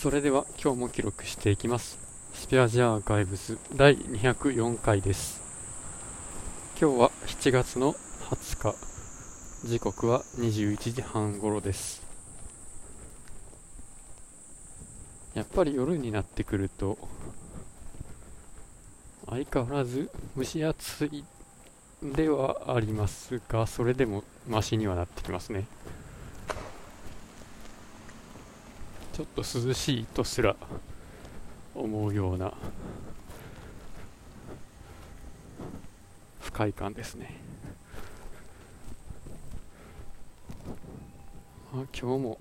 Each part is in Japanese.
それでは今日も記録していきます。スペアジアアーカイブス第204回です。今日は7月の20日。時刻は21時半頃です。やっぱり夜になってくると相変わらず蒸し暑いではありますがそれでもマシにはなってきますね。ちょっと涼しいとすら思うような不快感ですね。まあ今日も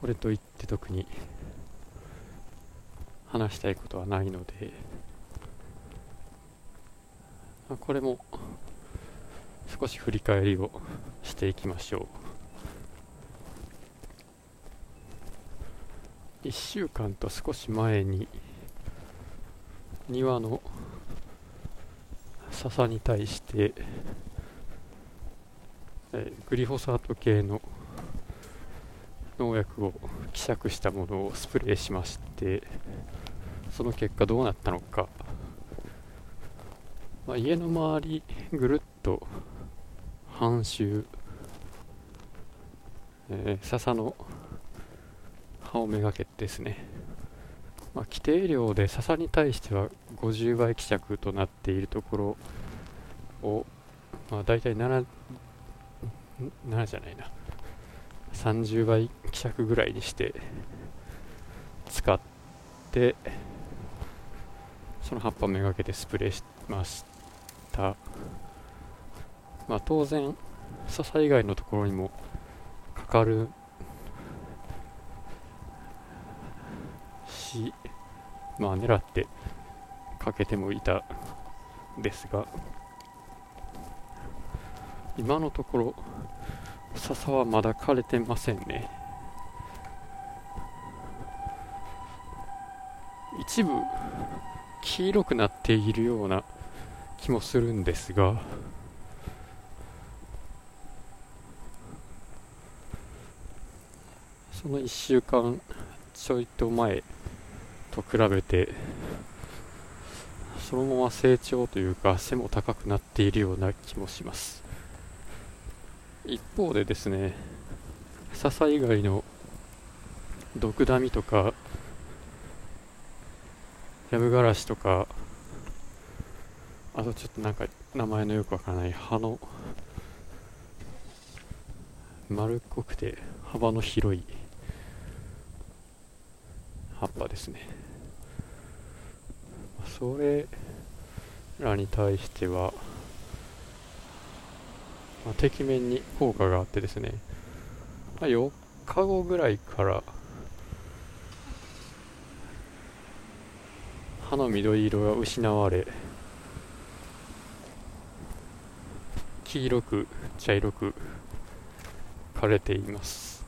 これといって特に話したいことはないのであこれも少し振り返りをしていきましょう。1週間と少し前に庭の笹に対してえグリホサート系の農薬を希釈したものをスプレーしましてその結果どうなったのか。まあ、家の周りぐるっと半周、えー、笹の葉をめがけてですね、まあ、規定量で笹に対しては50倍希釈となっているところを、まあ、大体 7, 7じゃないな。30倍希釈ぐらいにして使ってその葉っぱめがけてスプレーしました、まあ、当然笹以外のところにもかかるしまあ狙ってかけてもいたですが今のところ笹はまだ枯れてませんね。一部黄色くなっているような気もするんですがその1週間ちょいと前と比べてそのまま成長というか背も高くなっているような気もします。一方でですね笹以外の毒ダミとかヤブガラシとかあとちょっとなんか名前のよくわからない葉の丸っこくて幅の広い葉っぱですね。それらに対しては、まあ、てきめんに効果があってですね、まあ、4日後ぐらいから葉の緑色が失われ黄色く茶色く枯れています、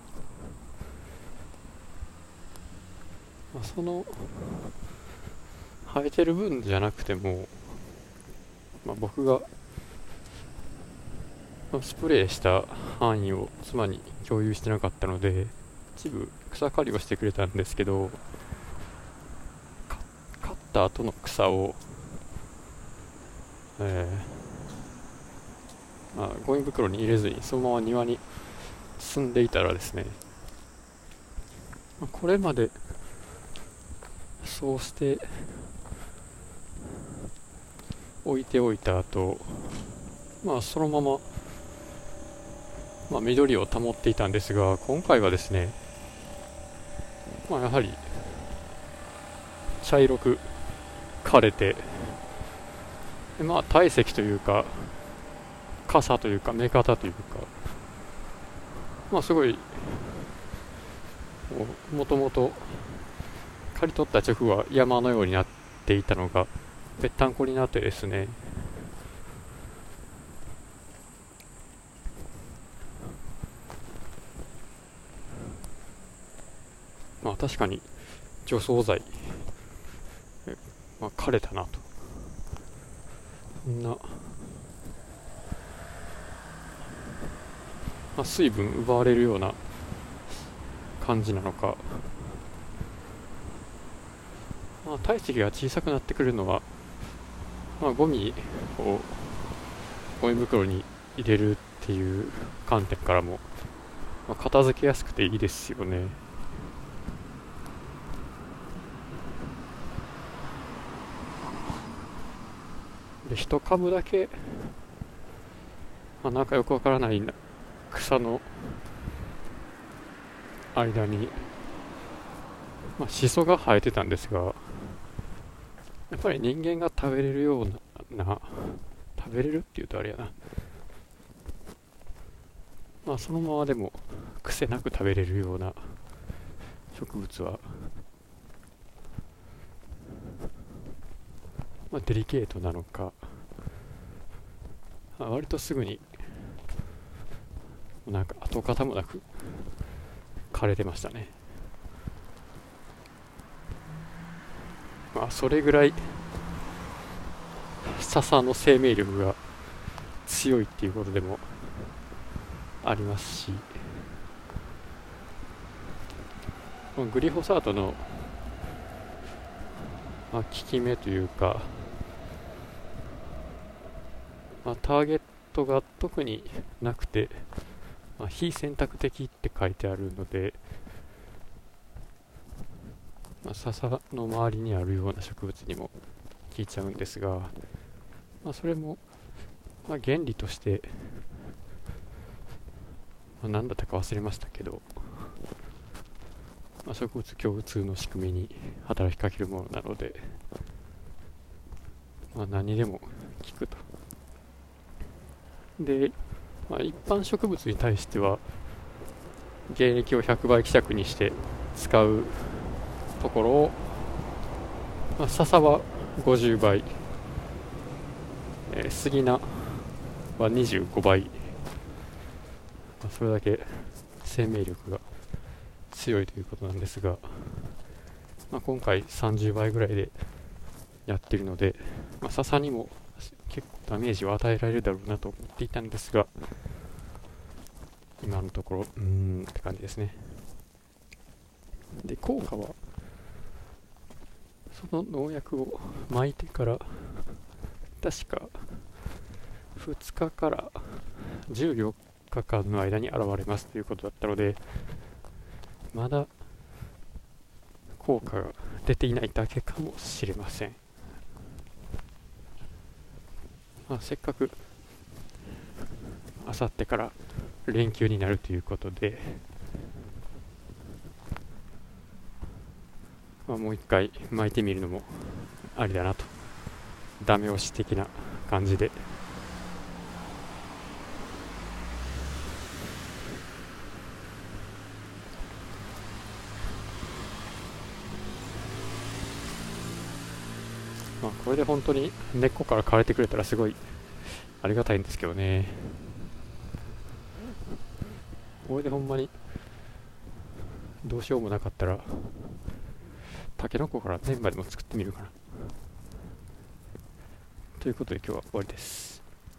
まあ、その生えてる分じゃなくても、まあ、僕がスプレーした範囲を妻に共有してなかったので一部草刈りをしてくれたんですけど刈った後の草を、えーまあ、ゴミ袋に入れずにそのまま庭に進んでいたらですね、これまでそうして置いておいた後まあそのまま、まあ、緑を保っていたんですが今回はですねまあやはり茶色く枯れてまあ体積というか傘というか目方というかまあすごいもともと刈り取った直後は山のようになっていたのがぺったんこになってですね。まあ確かに除草剤、まあ、枯れたなと。そんな。まあ、水分奪われるような感じなのか。まあ、体積が小さくなってくるのは、まあ、ゴミをゴミ袋に入れるっていう観点からも、まあ、片付けやすくていいですよね。で一株だけ、まあ、なんかよくわからない草の間に、まあ、シソが生えてたんですがやっぱり人間が食べれるような食べれるっていうとあれやな。まあそのままでも癖なく食べれるような植物は、まあ、デリケートなのか、まあ、割とすぐになんか跡形もなく枯れてましたね。まあそれぐらい笹の生命力が強いっていうことでもありますしグリホサートの、まあ、効き目というか、まあ、ターゲットが特になくて、まあ、非選択的って書いてあるので、まあ、笹の周りにあるような植物にも効いちゃうんですが、まあ、それも、まあ、原理として、まあ、何だったか忘れましたけど、まあ、植物共通の仕組みに働きかけるものなので、まあ、何でも効くと。で、まあ、一般植物に対しては原液を100倍希釈にして使うところを、まあ、笹は50倍、えー、杉菜は25倍、まあ、それだけ生命力が強いということなんですが、まあ、今回30倍ぐらいでやってるので、まあ、笹にも結構ダメージを与えられるだろうなと思っていたんですが今のところうーんって感じですね。で効果はの農薬を巻いてから確か2日から14日間の間に現れますということだったのでまだ効果が出ていないだけかもしれません、まあ、せっかくあさってから連休になるということで、まあ、もう一回巻いてみるのもありだなとダメ押し的な感じでまあ、これで本当に根っこから枯れてくれたらすごいありがたいんですけどね。これでほんまにどうしようもなかったらタケノコからメンバーでも作ってみるかな。ということで今日は終わりです。